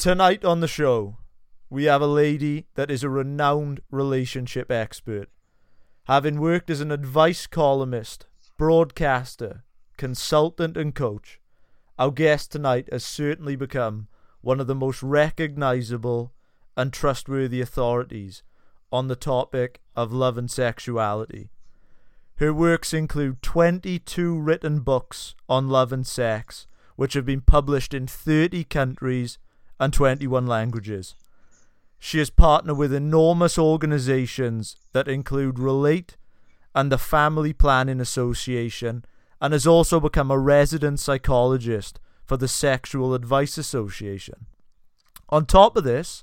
Tonight on the show, we have a lady that is a renowned relationship expert. Having worked as an advice columnist, broadcaster, consultant, and coach, our guest tonight has certainly become one of the most recognizable and trustworthy authorities on the topic of love and sexuality. Her works include 22 written books on love and sex, which have been published in 30 countries and 21 languages. She has partnered with enormous organizations that include Relate and the Family Planning Association, and has also become a resident psychologist for the Sexual Advice Association. On top of this,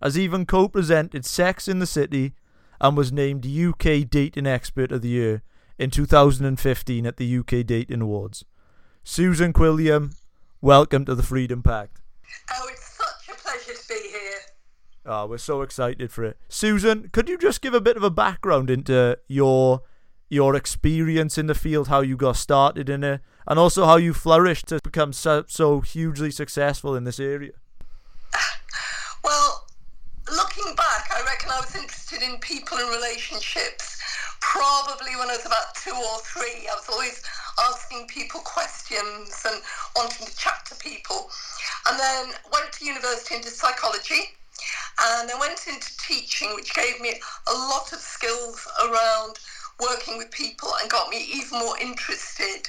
has even co presented Sex in the City and was named UK Dating Expert of the Year in 2015 at the UK Dating Awards. Susan Quilliam, welcome to the Freedom Pact. Oh, pleasure to be here. Oh, we're so excited for it. Susan, could you just give a bit of a background into your your experience in the field, how you got started in it, and also how you flourished to become so, so hugely successful in this area? Well, looking back, I reckon I was interested in people and relationships probably when I was about two or three. I was always asking people questions and wanting to chat to people. And then went to university into psychology and I went into teaching, which gave me a lot of skills around working with people and got me even more interested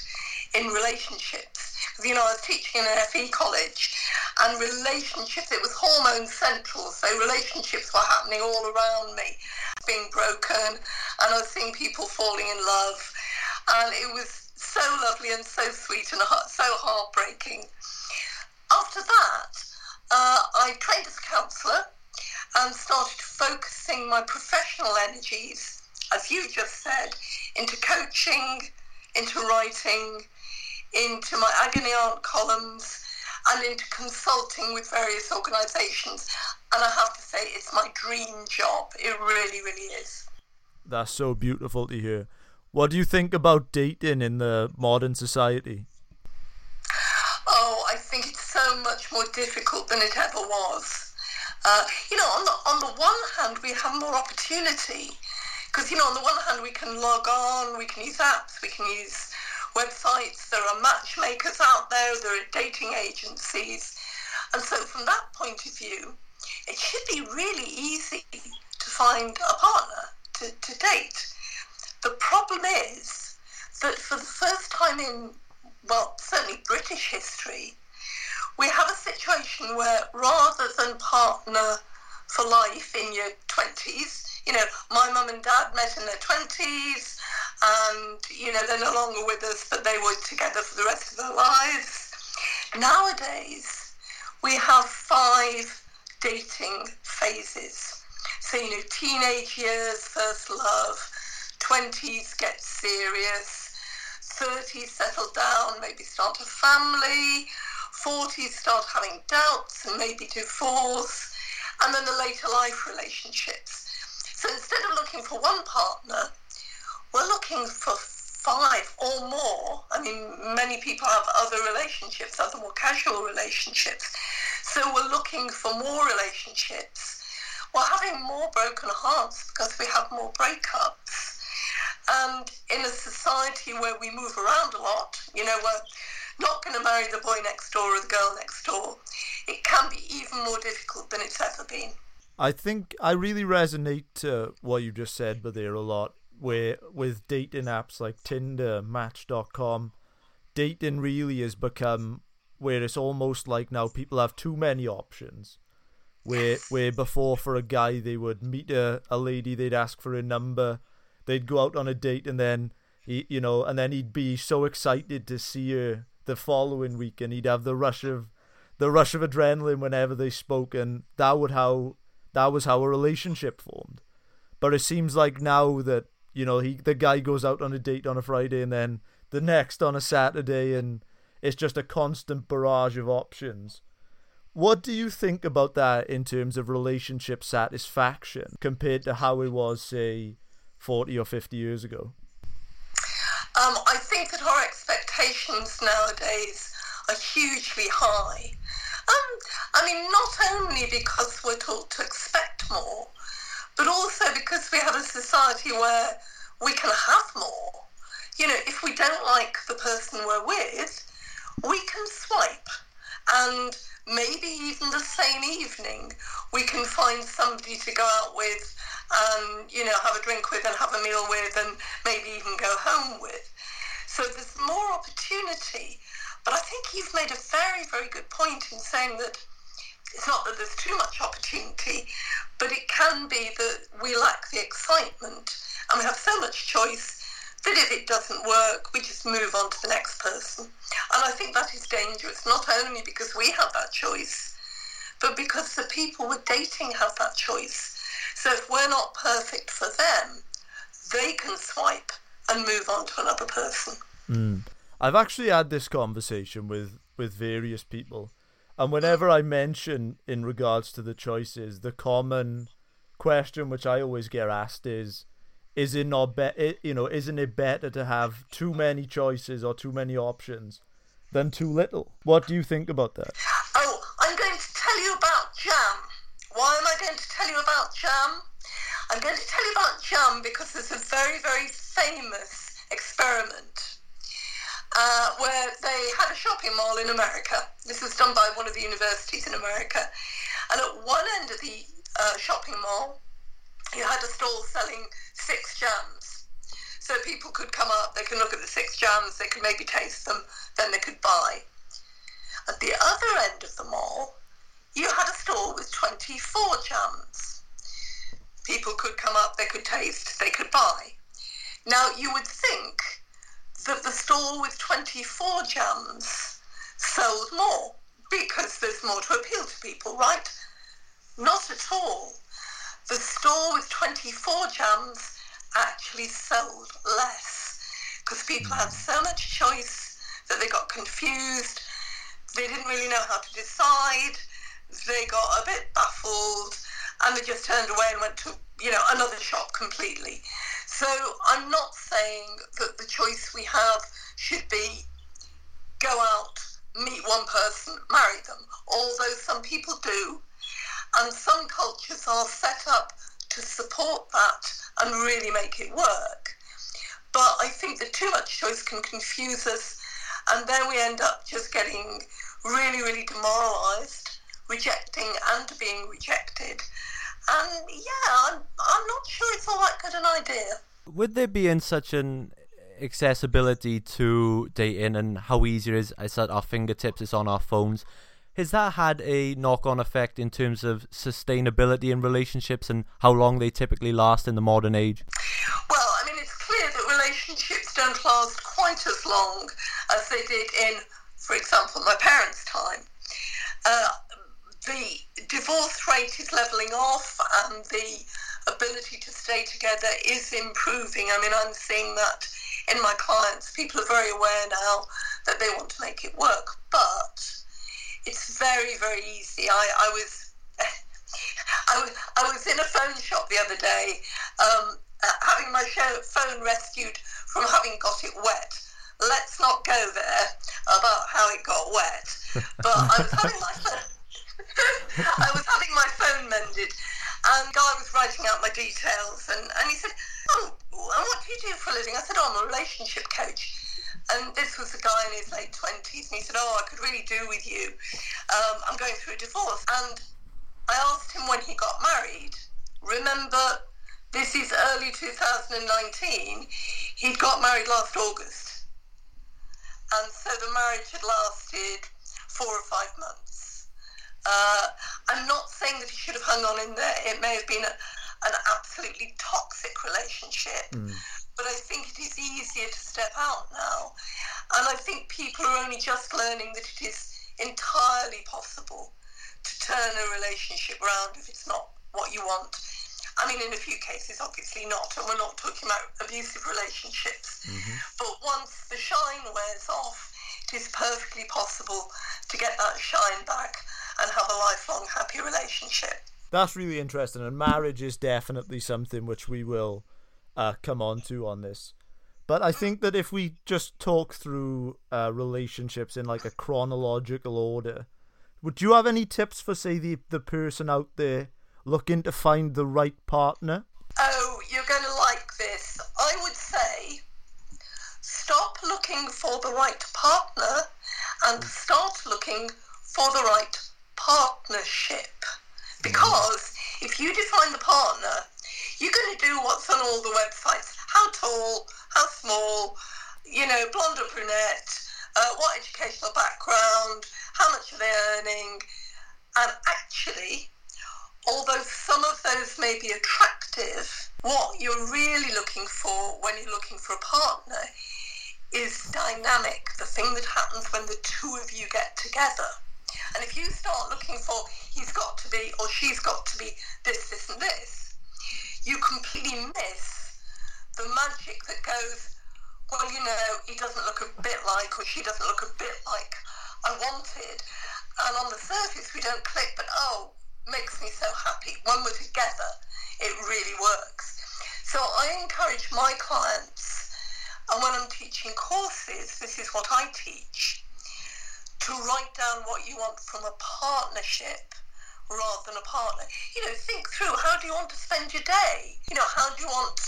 in relationships. You know, I was teaching in an FE college and relationships, it was hormone central, so relationships were happening all around me, being broken, and I was seeing people falling in love. And it was so lovely and so sweet and so heartbreaking. After that, uh, I trained as a counsellor and started focusing my professional energies, as you just said, into coaching, into writing, into my agony aunt columns, and into consulting with various organisations. And I have to say, it's my dream job. It really, really is. That's so beautiful to hear. What do you think about dating in the modern society? Oh, I think it's so much more difficult than it ever was. Uh, you know, on the on the one hand, we have more opportunity because you know, on the one hand, we can log on, we can use apps, we can use websites. There are matchmakers out there. There are dating agencies, and so from that point of view, it should be really easy to find a partner to, to date. The problem is that for the first time in well, certainly British history, we have a situation where rather than partner for life in your 20s, you know, my mum and dad met in their 20s and, you know, they're no longer with us, but they were together for the rest of their lives. Nowadays, we have five dating phases. So, you know, teenage years, first love, 20s get serious, 30s settle down, maybe start a family, 40s start having doubts and maybe divorce, and then the later life relationships. So instead of looking for one partner, we're looking for five or more. I mean, many people have other relationships, other more casual relationships. So we're looking for more relationships. We're having more broken hearts because we have more breakups. And in a society where we move around a lot, you know, we're not going to marry the boy next door or the girl next door, it can be even more difficult than it's ever been. I think I really resonate to what you just said, but there a lot. Where with dating apps like Tinder, Match.com, dating really has become where it's almost like now people have too many options. Where where before for a guy they would meet a, a lady, they'd ask for a number, they'd go out on a date, and then he you know, and then he'd be so excited to see her the following week, and he'd have the rush of the rush of adrenaline whenever they spoke, and that would how that was how a relationship formed. But it seems like now that you know he the guy goes out on a date on a Friday and then the next on a Saturday, and it's just a constant barrage of options. What do you think about that in terms of relationship satisfaction compared to how it was, say, 40 or 50 years ago? Um, I think that our expectations nowadays are hugely high. Um, I mean, not only because we're taught to expect more, but also because we have a society where we can have more. You know, if we don't like the person we're with, we can swipe. And maybe even the same evening, we can find somebody to go out with and, you know, have a drink with and have a meal with and maybe even go home with. So there's more opportunity. But I think you've made a very, very good point in saying that it's not that there's too much opportunity, but it can be that we lack the excitement and we have so much choice that if it doesn't work, we just move on to the next person. And I think that is dangerous, not only because we have that choice, but because the people we're dating have that choice. So if we're not perfect for them, they can swipe and move on to another person. Mm. I've actually had this conversation with, with various people. And whenever I mention in regards to the choices, the common question which I always get asked is, is it not be- you know isn't it better to have too many choices or too many options than too little? What do you think about that? Oh i'm going to tell you about jam. Why am i going to tell you about jam? I'm going to tell you about jam because there's a very very famous experiment uh, where they had a shopping mall in America. This was done by one of the universities in America. And at one end of the uh, shopping mall, you had a stall selling six jams. So people could come up, they could look at the six jams, they could maybe taste them, then they could buy. At the other end of the mall, you had a stall with 24 jams. People could come up, they could taste, they could buy. Now, you would think that the stall with 24 jams sold more because there's more to appeal to people, right? Not at all the store with 24 jams actually sold less because people had hmm. so much choice that they got confused. They didn't really know how to decide. They got a bit baffled and they just turned away and went to, you know, another shop completely. So I'm not saying that the choice we have should be go out, meet one person, marry them, although some people do and some cultures are set up to support that and really make it work. But I think that too much choice can confuse us, and then we end up just getting really, really demoralised, rejecting and being rejected. And yeah, I'm, I'm not sure it's all that good an idea. Would there be in such an accessibility to dating and how easy it is? It's at our fingertips, it's on our phones has that had a knock on effect in terms of sustainability in relationships and how long they typically last in the modern age? Well, I mean, it's clear that relationships don't last quite as long as they did in, for example, my parents' time. Uh, the divorce rate is levelling off and the ability to stay together is improving. I mean, I'm seeing that in my clients. People are very aware now that they want to make it work. But it's very, very easy. I, I was I was in a phone shop the other day, um, uh, having my phone rescued from having got it wet. Let's not go there about how it got wet. But I was having my phone, I was having my phone mended, and guy was writing out my details, and, and he said, "Oh, and what do you do for a living?" I said, "Oh, I'm a relationship coach." And this was a guy in his late 20s, and he said, Oh, I could really do with you. Um, I'm going through a divorce. And I asked him when he got married. Remember, this is early 2019. He'd got married last August. And so the marriage had lasted four or five months. Uh, I'm not saying that he should have hung on in there. It may have been a, an absolutely toxic relationship. Mm but I think it is easier to step out now. And I think people are only just learning that it is entirely possible to turn a relationship around if it's not what you want. I mean, in a few cases, obviously not, and we're not talking about abusive relationships. Mm-hmm. But once the shine wears off, it is perfectly possible to get that shine back and have a lifelong happy relationship. That's really interesting, and marriage is definitely something which we will uh, come on to on this. But I think that if we just talk through uh, relationships in like a chronological order, Would you have any tips for, say, the, the person out there looking to find the right partner? Oh, you're going to like this. I would say stop looking for the right partner and start looking for the right partnership. Because if you define the partner, you're going to do what's on all the websites. How tall, how small, you know, blonde or brunette, uh, what educational background, how much are they earning. And actually, although some of those may be attractive, what you're really looking for when you're looking for a partner is dynamic, the thing that happens when the two of you get together. And if you start looking for he's got to be or she's got to be this, this, and this, you completely miss the magic that goes, well, you know, he doesn't look a bit like or she doesn't look a bit like I wanted. And on the surface, we don't click, but oh, makes me so happy. When we're together, it really works. So I encourage my clients, and when I'm teaching courses, this is what I teach to write down what you want from a partnership rather than a partner. You know, think through how do you want to spend your day? You know, how do you want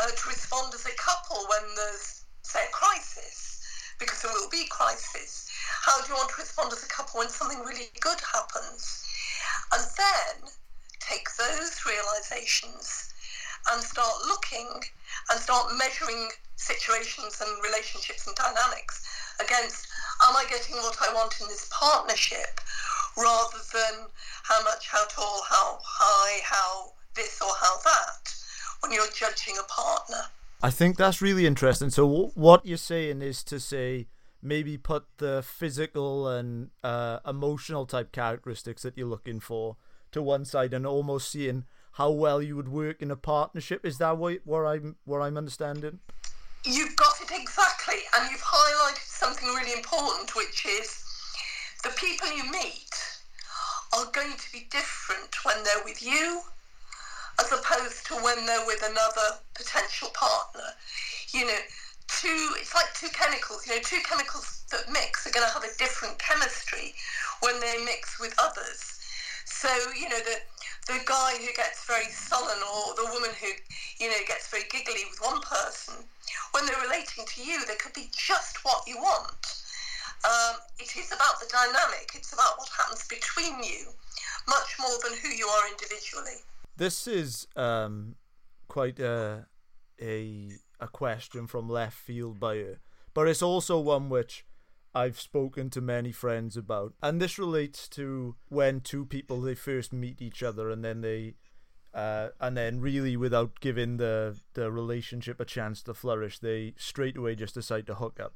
uh, to respond as a couple when there's, say, a crisis? Because there will be crisis. How do you want to respond as a couple when something really good happens? And then take those realizations and start looking and start measuring situations and relationships and dynamics against am I getting what I want in this partnership rather than how much, how tall, how high, how this or how that when you're judging a partner. I think that's really interesting. So, what you're saying is to say maybe put the physical and uh, emotional type characteristics that you're looking for to one side and almost seeing how well you would work in a partnership. Is that what, what I'm what I'm understanding? You've got it exactly, and you've highlighted something really important, which is the people you meet are going to be different when they're with you as opposed to when they're with another potential partner. You know, two, it's like two chemicals, you know, two chemicals that mix are going to have a different chemistry when they mix with others. So, you know, the, the guy who gets very sullen or the woman who, you know, gets very giggly with one person when they're relating to you, they could be just what you want. Um, it is about the dynamic. It's about what happens between you, much more than who you are individually. This is um, quite a, a a question from left field by you, but it's also one which I've spoken to many friends about, and this relates to when two people they first meet each other and then they uh, and then really without giving the the relationship a chance to flourish, they straight away just decide to hook up.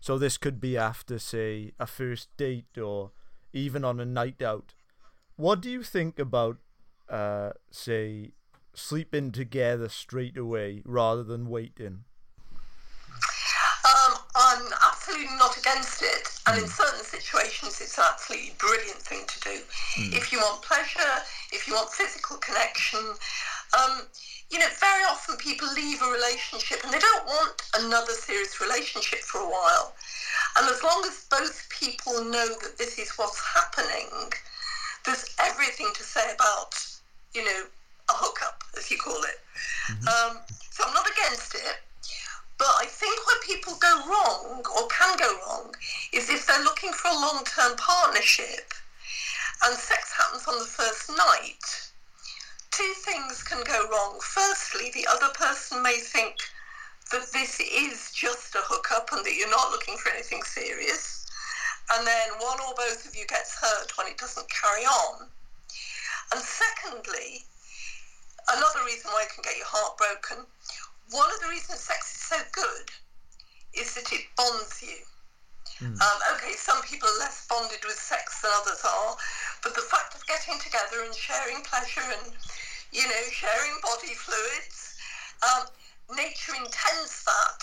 So this could be after, say, a first date or even on a night out. What do you think about, uh, say, sleeping together straight away rather than waiting? Um, I'm absolutely not against it, and mm. in certain situations, it's an absolutely brilliant thing to do. Mm. If you want pleasure, if you want physical connection, um, you know, very often people leave a relationship and they don't want another serious relationship for a while. And as long as both people know that this is what's happening, there's everything to say about, you know, a hookup, as you call it. Mm-hmm. Um, so I'm not against it. But I think where people go wrong or can go wrong is if they're looking for a long term partnership and sex happens on the first night, two things can go wrong. Firstly, the other person may think that this is just a hookup and that you're not looking for anything serious. And then one or both of you gets hurt when it doesn't carry on. And secondly, another reason why it can get your heart broken, one of the reasons sex is so good is that it bonds you. Mm. Um, okay, some people are less bonded with sex than others are, but the fact of getting together and sharing pleasure and, you know, sharing body fluids, um, nature intends that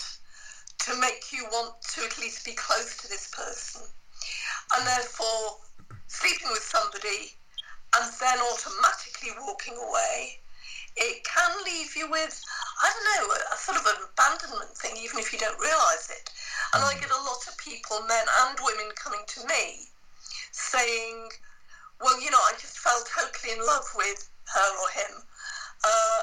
to make you want to at least be close to this person. And therefore, sleeping with somebody and then automatically walking away, it can leave you with, I don't know, a, sort of an abandonment thing, even if you don't realise it. And I mm. get a lot of people, men and women, coming to me saying, well, you know, I just fell totally in love with her or him, uh,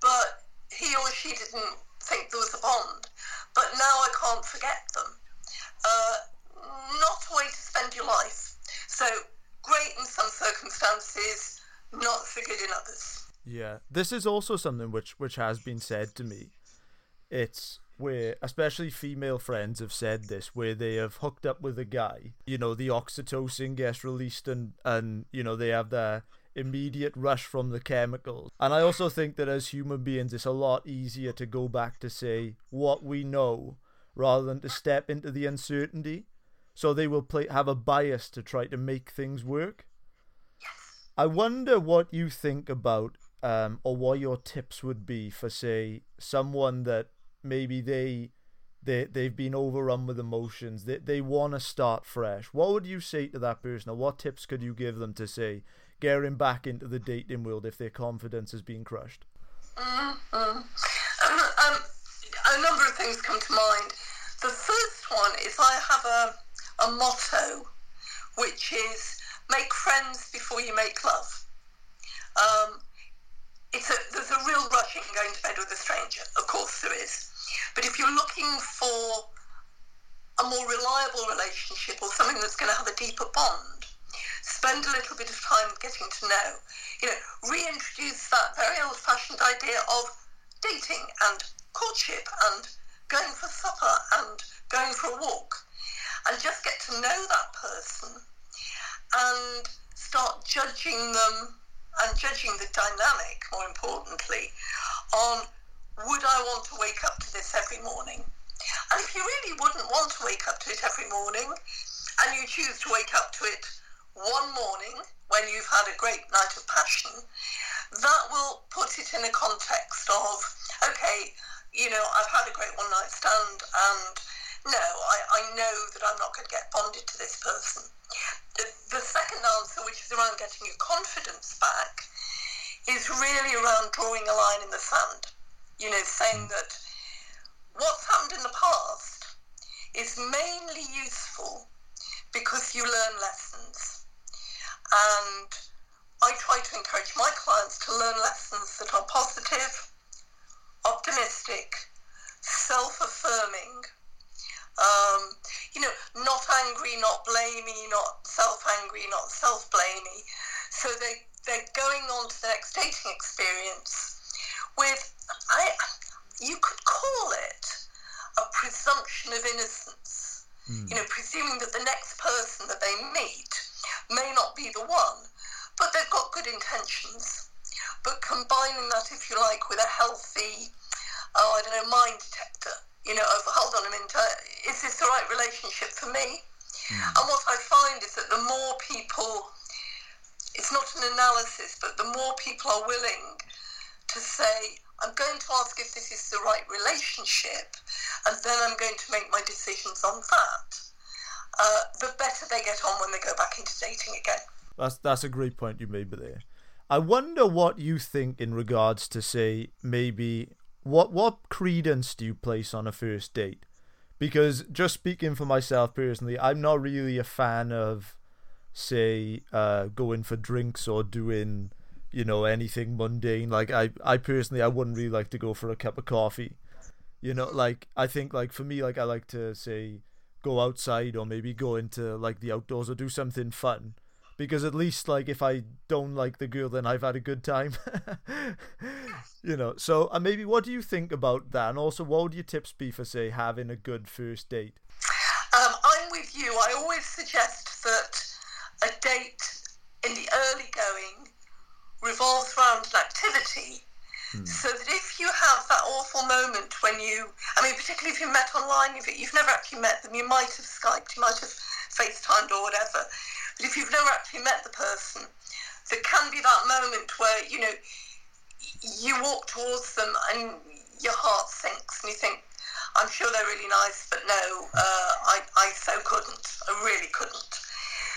but he or she didn't think there was a bond. But now I can't forget them. Uh, not a way to spend your life. So great in some circumstances, not so good in others. Yeah, this is also something which which has been said to me. It's where especially female friends have said this where they have hooked up with a guy you know the oxytocin gets released and and you know they have their immediate rush from the chemicals. And i also think that as human beings it's a lot easier to go back to say what we know rather than to step into the uncertainty. So they will play have a bias to try to make things work. I wonder what you think about um, or what your tips would be for say someone that maybe they they they've been overrun with emotions. They they want to start fresh. What would you say to that person, or what tips could you give them to say getting back into the dating world if their confidence has been crushed? Mm-hmm. Um, um, a number of things come to mind. The first one is I have a a motto, which is make friends before you make love. Um, it's a, there's a real rush in going to bed with a stranger. Of course there is. But if you're looking for a more reliable relationship or something that's going to have a deeper bond, spend a little bit of time getting to know. You know, reintroduce that very old-fashioned idea of dating and courtship and going for supper and going for a walk, and just get to know that person and start judging them and judging the dynamic, more importantly, on would I want to wake up to this every morning? And if you really wouldn't want to wake up to it every morning, and you choose to wake up to it one morning when you've had a great night of passion, that will put it in a context of, okay, you know, I've had a great one night stand and no, I, I know that I'm not going to get bonded to this person. The, the second answer, which is around getting your confidence back, is really around drawing a line in the sand you know, saying mm. that what's happened in the past is mainly useful because you learn lessons. And I try to encourage my clients to learn lessons that are positive, optimistic, self-affirming, um, you know, not angry, not blamey, not self-angry, not self-blamey. So they, they're going on to the next dating experience with I, you could call it a presumption of innocence. Mm. You know, presuming that the next person that they meet may not be the one, but they've got good intentions. But combining that, if you like, with a healthy, oh, I don't know, mind detector, you know, of hold on a minute, uh, is this the right relationship for me? Mm. And what I find is that the more people, it's not an analysis, but the more people are willing to say, I'm going to ask if this is the right relationship, and then I'm going to make my decisions on that. Uh, the better they get on when they go back into dating again. That's that's a great point you made there. I wonder what you think in regards to say maybe what what credence do you place on a first date? Because just speaking for myself personally, I'm not really a fan of say uh, going for drinks or doing you know anything mundane. Like i i personally i wouldn't really like to go for a cup of coffee. You know like i think like for me like i like to say go outside or maybe go into like the outdoors or do something fun because at least like if i don't like the girl then i've had a good time. You know so uh, maybe what do you think about that? And also what would your tips be for say having a good first date? Um, i'm with you. I always suggest that a date in the early going revolves around an activity. Hmm. So that if you have that awful moment when you, I mean, particularly if you met online, if you've never actually met them, you might have Skyped, you might have FaceTimed or whatever. But if you've never actually met the person, there can be that moment where, you know, you walk towards them and your heart sinks and you think, I'm sure they're really nice, but no, uh, I, I so couldn't. I really couldn't.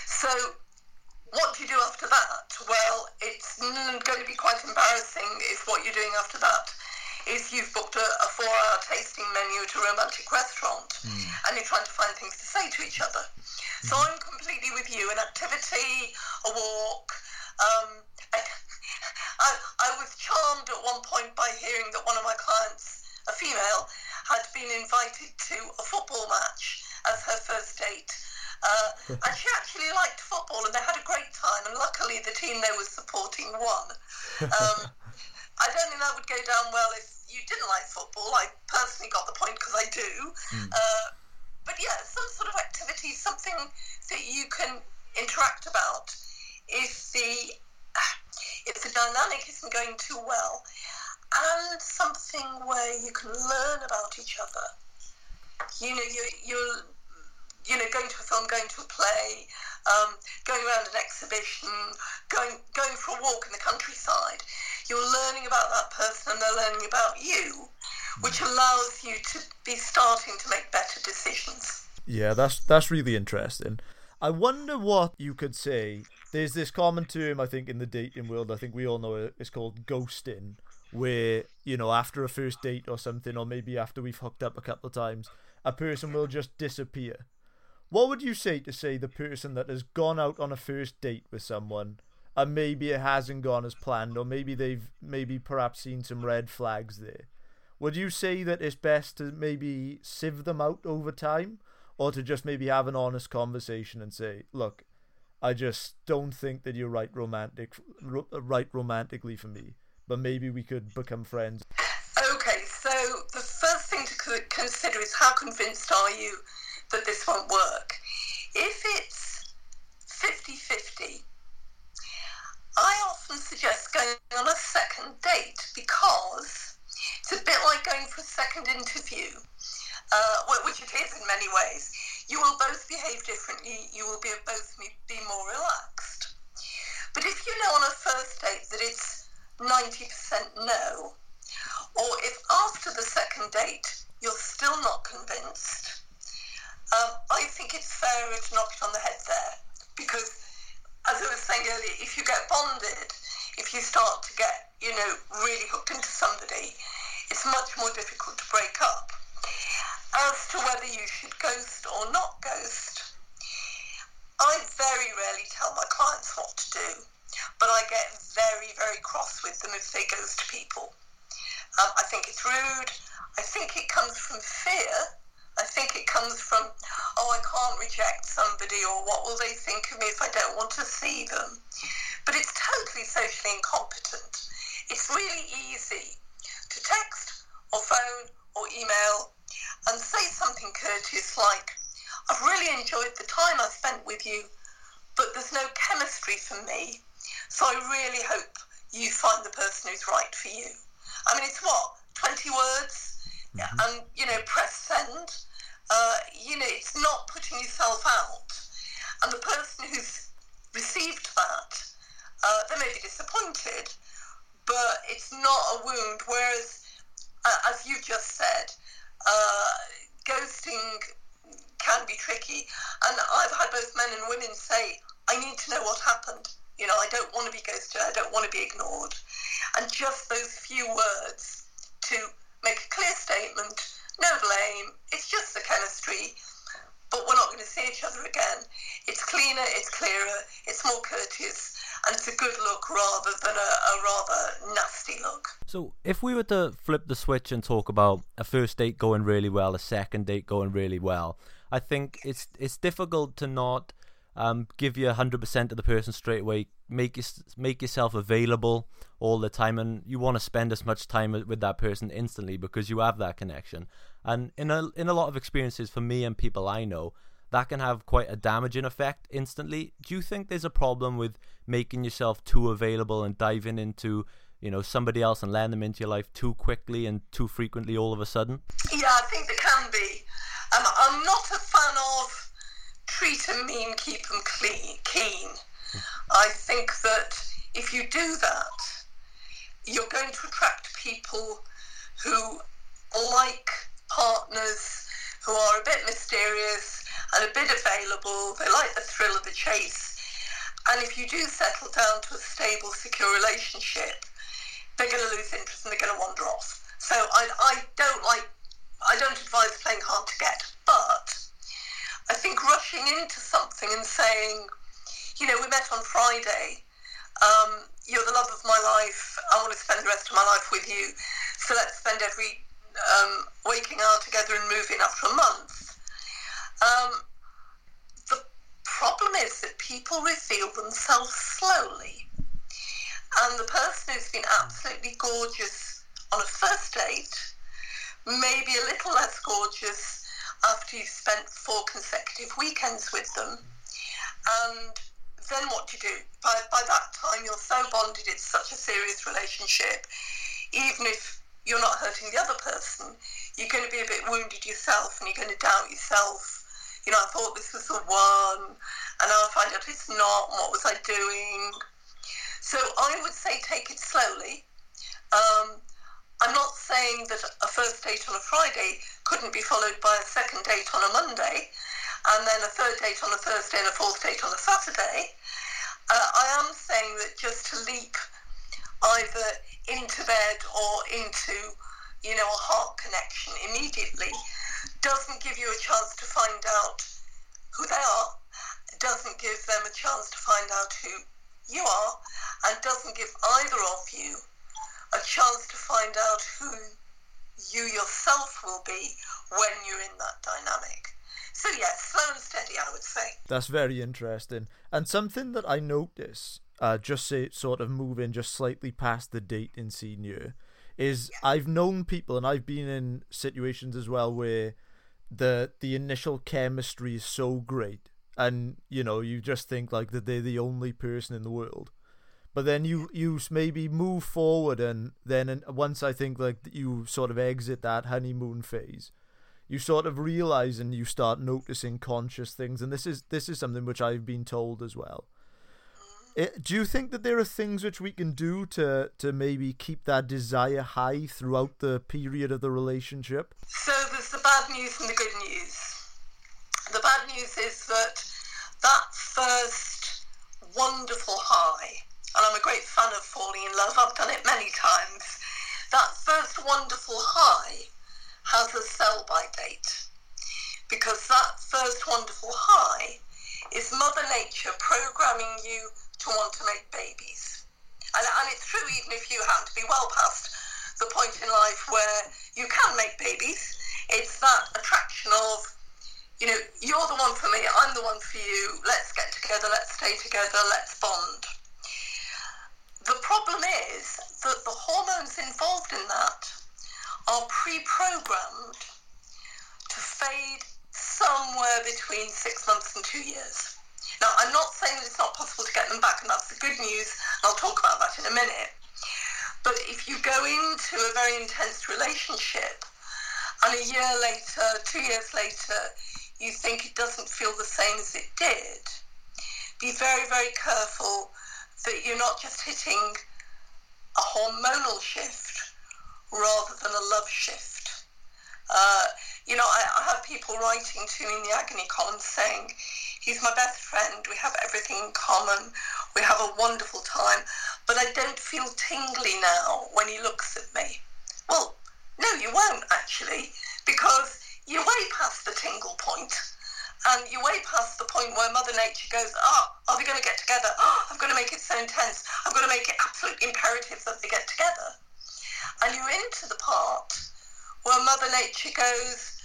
So what do you do after that? Well, it's going to be quite embarrassing if what you're doing after that is you've booked a, a four-hour tasting menu at a romantic restaurant mm. and you're trying to find things to say to each other. So I'm completely with you. An activity, a walk. Um, I, I, I was charmed at one point by hearing that one of my clients, a female, had been invited to a football match as her first date. Uh, and she actually liked football and they had a great time. And luckily, the team they were supporting won. Um, I don't think that would go down well if you didn't like football. I personally got the point because I do. Mm. Uh, but yeah, some sort of activity, something that you can interact about. If the if the dynamic isn't going too well, and something where you can learn about each other. You know, you you're you know going to a film, going to a play, um, going around an exhibition, going going for a walk in the countryside. You're learning about that person, and they're learning about you, which allows you to be starting to make better decisions. Yeah, that's that's really interesting. I wonder what you could say. There's this common term I think in the dating world. I think we all know it. It's called ghosting, where you know after a first date or something, or maybe after we've hooked up a couple of times, a person will just disappear. What would you say to say the person that has gone out on a first date with someone and maybe it hasn't gone as planned, or maybe they've maybe perhaps seen some red flags there? Would you say that it's best to maybe sieve them out over time, or to just maybe have an honest conversation and say, look, I just don't think that you're right romantic, right romantically for me, but maybe we could become friends. Okay, so the first thing to consider is how convinced are you that this won't work? If it's 50 50, I often suggest going on a second date because it's a bit like going for a second interview uh, which it is in many ways, you will both behave differently. You will be both be more relaxed. But if you know on a first date that it's 90% no, or if after the second date you're still not convinced, um, I think it's fairer to knock it on the head there. Because, as I was saying earlier, if you get bonded, if you start to get, you know, really hooked into somebody, it's much more difficult to break up. As to whether you should ghost or not ghost, I very rarely tell my clients what to do, but I get very, very cross with them if they ghost people. Um, I think it's rude. I think it comes from fear. I think it comes from, oh, I can't reject somebody, or what will they think of me if I don't want to see them? But it's totally socially incompetent. It's really easy to text or phone or email and say something courteous like, I've really enjoyed the time I spent with you, but there's no chemistry for me. So I really hope you find the person who's right for you. I mean, it's what, 20 words? Mm-hmm. And, you know, press send. Uh, you know, it's not putting yourself out. And the person who's received that, uh, they may be disappointed, but it's not a wound. Whereas, uh, as you just said, uh, ghosting can be tricky. And I've had both men and women say, I need to know what happened. You know, I don't want to be ghosted. I don't want to be ignored. And just those few words to make a clear statement, no blame, it's just the chemistry, but we're not going to see each other again. It's cleaner, it's clearer, it's more courteous, and it's a good look rather than a, a rather nasty look. So, if we were to flip the switch and talk about a first date going really well, a second date going really well, I think it's it's difficult to not um, give you hundred percent of the person straight away. Make make yourself available all the time, and you want to spend as much time with that person instantly because you have that connection. And in a in a lot of experiences for me and people I know, that can have quite a damaging effect instantly. Do you think there's a problem with making yourself too available and diving into you know somebody else and letting them into your life too quickly and too frequently all of a sudden? Yeah, I think there can be. Um, I'm not a fan of treat them mean, keep them clean, keen. I think that if you do that, you're going to attract people who like partners who are a bit mysterious and a bit available. They like the thrill of the chase. And if you do settle down to a stable, secure relationship, they're going to lose interest and they're going to wander off. So I, I don't like, I don't advise playing hard to get, but I think rushing into something and saying, you know, we met on Friday. Um, you're the love of my life. I want to spend the rest of my life with you. So let's spend every um, waking hour together and moving after a month. Um, the problem is that people reveal themselves slowly. And the person who's been absolutely gorgeous on a first date may be a little less gorgeous after you've spent four consecutive weekends with them. And then what do you do? By, by that time, you're so bonded, it's such a serious relationship. Even if you're not hurting the other person, you're going to be a bit wounded yourself and you're going to doubt yourself. You know, I thought this was the one, and now I find out it's not, what was I doing? So I would say take it slowly. Um, I'm not saying that a first date on a Friday couldn't be followed by a second date on a Monday, and then a third date on a Thursday and a fourth date on a Saturday. Uh, I am saying that just to leap either into bed or into, you know, a heart connection immediately doesn't give you a chance to find out who they are, doesn't give them a chance to find out who you are, and doesn't give either of you a chance to find out who you yourself will be when you're in that dynamic. So yes, slow and steady, I would say. That's very interesting. And something that I notice, uh, just say sort of moving just slightly past the date in senior, is I've known people and I've been in situations as well where the the initial chemistry is so great and you know you just think like that they're the only person in the world but then you you maybe move forward and then once i think like you sort of exit that honeymoon phase you sort of realize and you start noticing conscious things and this is this is something which I've been told as well. It, eh, do you think that there are things which we can do to to maybe keep that desire high throughout the period of the relationship? So there's the bad news and the good news. The bad news is that that first wonderful high, and I'm a great fan of falling in love. I've done it many times. That first wonderful high has a sell by date because that first wonderful high is Mother Nature programming you to want to make babies. And, and it's true even if you happen to be well past the point in life where you can make babies. It's that attraction of, you know, you're the one for me, I'm the one for you, let's get together, let's stay together, let's bond. The problem is that the hormones involved in that are pre-programmed to fade somewhere between six months and two years. Now, I'm not saying that it's not possible to get them back, and that's the good news. I'll talk about that in a minute. But if you go into a very intense relationship and a year later, two years later, you think it doesn't feel the same as it did, be very, very careful that you're not just hitting a hormonal shift rather than a love shift. Uh, you know, I, I have people writing to me in the agony column saying, he's my best friend, we have everything in common, we have a wonderful time, but I don't feel tingly now when he looks at me. Well, no, you won't actually, because you're way past the tingle point, and you're way past the point where Mother Nature goes, oh, are we going to get together? Oh, I'm going to make it so intense. I'm going to make it absolutely imperative that they get together and you're into the part where Mother Nature goes,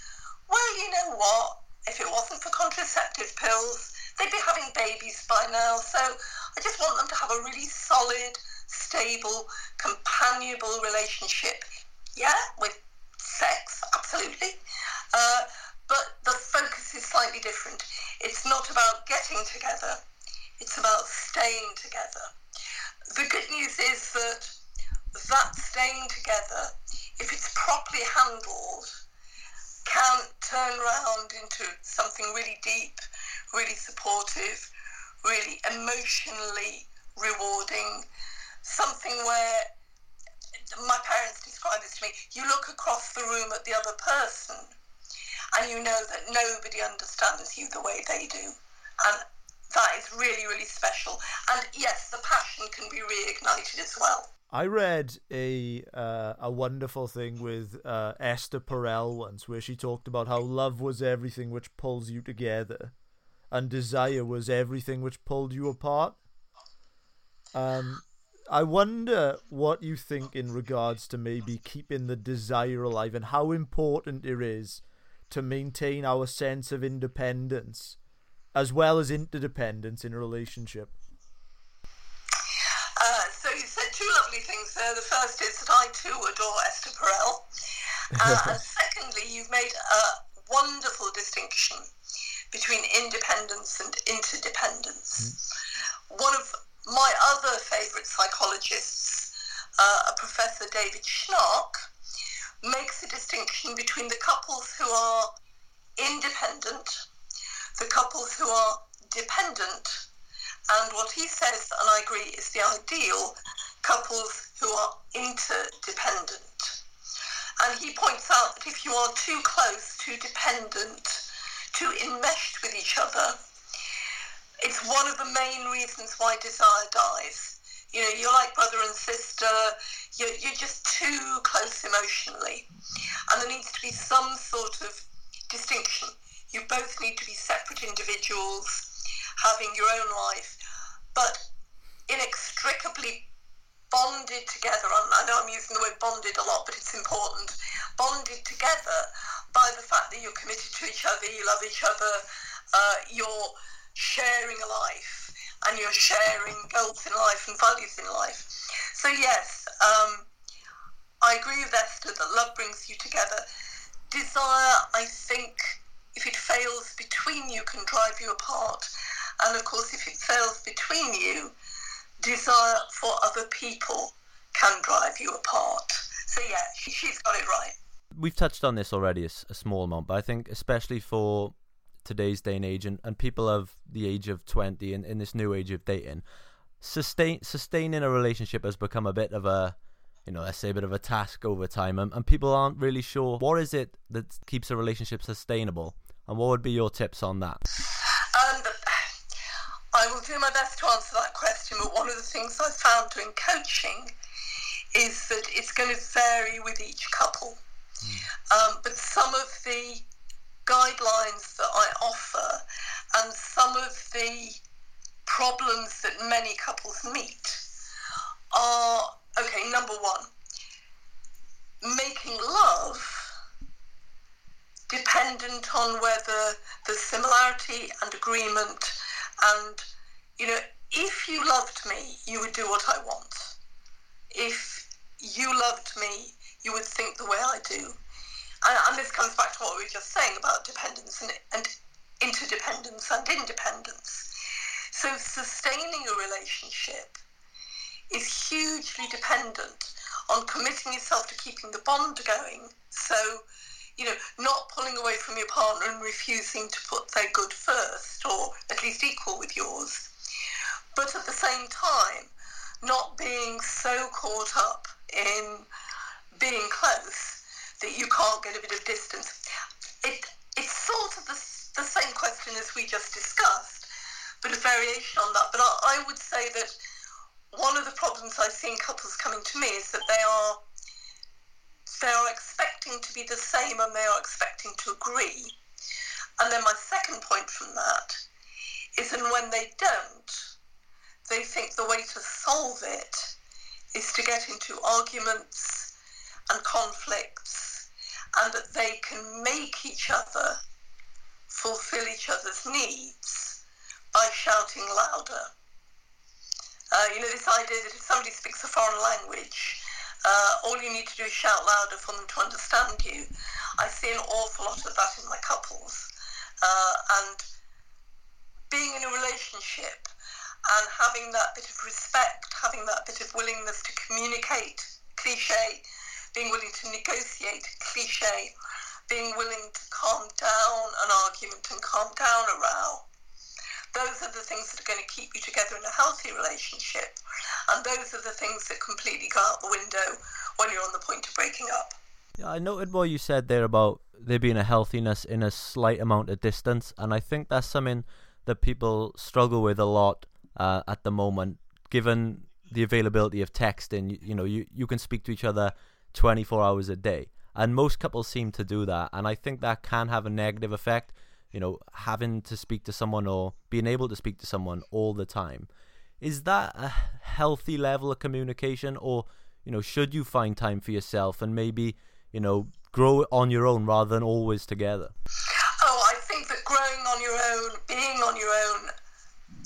well, you know what? If it wasn't for contraceptive pills, they'd be having babies by now. So I just want them to have a really solid, stable, companionable relationship. Yeah, with sex, absolutely. Uh, but the focus is slightly different. It's not about getting together, it's about staying together. The good news is that that staying together, if it's properly handled, can turn around into something really deep, really supportive, really emotionally rewarding, something where my parents describe this to me you look across the room at the other person and you know that nobody understands you the way they do. And that is really, really special. And yes, the passion can be reignited as well. I read a uh, a wonderful thing with uh, Esther Perel once, where she talked about how love was everything which pulls you together, and desire was everything which pulled you apart. Um, I wonder what you think in regards to maybe keeping the desire alive and how important it is to maintain our sense of independence as well as interdependence in a relationship. Uh, so you said two lovely things there. The first is that I too adore Esther Perel. Uh, and secondly, you've made a wonderful distinction between independence and interdependence. Mm. One of my other favourite psychologists, uh, a Professor David Schnarch, makes a distinction between the couples who are independent, the couples who are dependent, and what he says, and I agree, is the ideal couples who are interdependent. And he points out that if you are too close, too dependent, too enmeshed with each other, it's one of the main reasons why desire dies. You know, you're like brother and sister, you're, you're just too close emotionally. And there needs to be some sort of distinction. You both need to be separate individuals, having your own life, but inextricably bonded together. I know I'm using the word bonded a lot, but it's important. Bonded together by the fact that you're committed to each other, you love each other, uh, you're sharing a life and you're sharing goals in life and values in life. So, yes, um, I agree with Esther that love brings you together. Desire, I think, if it fails between you, can drive you apart. And of course, if it fails between you, desire for other people can drive you apart. So, yeah, she, has got it right. We've touched on this already a, a small amount, but I think especially for today's day and age and, and people of the age of 20 and in this new age of dating sustain sustaining a relationship has become a bit of a you know let's say a bit of a task over time and, and people aren't really sure what is it that keeps a relationship sustainable and what would be your tips on that I will do my best to answer that question but one of the things I've found doing coaching is that it's going to vary with each couple mm. um, but some of the guidelines that I offer and some of the problems that many couples meet are okay, number one, making love dependent on whether the similarity and agreement and you know if you loved me you would do what i want if you loved me you would think the way i do and, and this comes back to what we were just saying about dependence and, and interdependence and independence. So sustaining a relationship is hugely dependent on committing yourself to keeping the bond going. So, you know, not pulling away from your partner and refusing to put their good first or at least equal with yours. But at the same time, not being so caught up in being close that you can't get a bit of distance. It, it's sort of the, the same question as we just discussed, but a variation on that. But I, I would say that one of the problems I see in couples coming to me is that they are they are expecting to be the same and they are expecting to agree. And then my second point from that is that when they don't, they think the way to solve it is to get into arguments and conflicts and that they can make each other fulfill each other's needs by shouting louder. Uh, you know, this idea that if somebody speaks a foreign language, uh, all you need to do is shout louder for them to understand you. I see an awful lot of that in my couples. Uh, and being in a relationship and having that bit of respect, having that bit of willingness to communicate, cliche, being willing to negotiate, cliche, being willing to calm down an argument and calm down a row. Those are the things that are going to keep you together in a healthy relationship. And those are the things that completely go out the window when you're on the point of breaking up. Yeah, I noted what you said there about there being a healthiness in a slight amount of distance. And I think that's something that people struggle with a lot uh, at the moment, given the availability of texting. You, you know, you you can speak to each other 24 hours a day, and most couples seem to do that, and I think that can have a negative effect. You know, having to speak to someone or being able to speak to someone all the time. Is that a healthy level of communication, or you know, should you find time for yourself and maybe you know grow on your own rather than always together? Oh, I think that growing on your own, being on your own,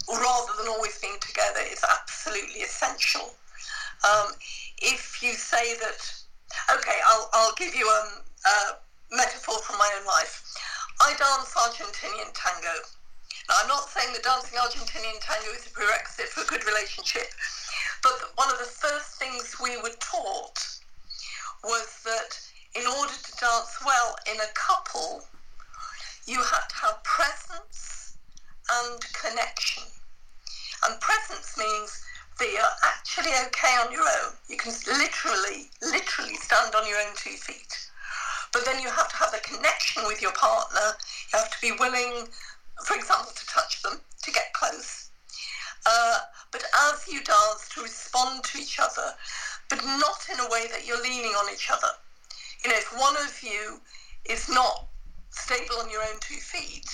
rather than always being together, is absolutely essential. Um, if you say that, okay, I'll, I'll give you um, a metaphor from my own life. I dance Argentinian tango. Now, I'm not saying that dancing Argentinian tango is a prerequisite for a good relationship, but one of the first things we were taught was that in order to dance well in a couple, you had to have presence and connection. And presence means that you're actually okay on your own. You can literally, literally stand on your own two feet. But then you have to have a connection with your partner. You have to be willing, for example, to touch them, to get close. Uh, but as you dance, to respond to each other, but not in a way that you're leaning on each other. You know, if one of you is not stable on your own two feet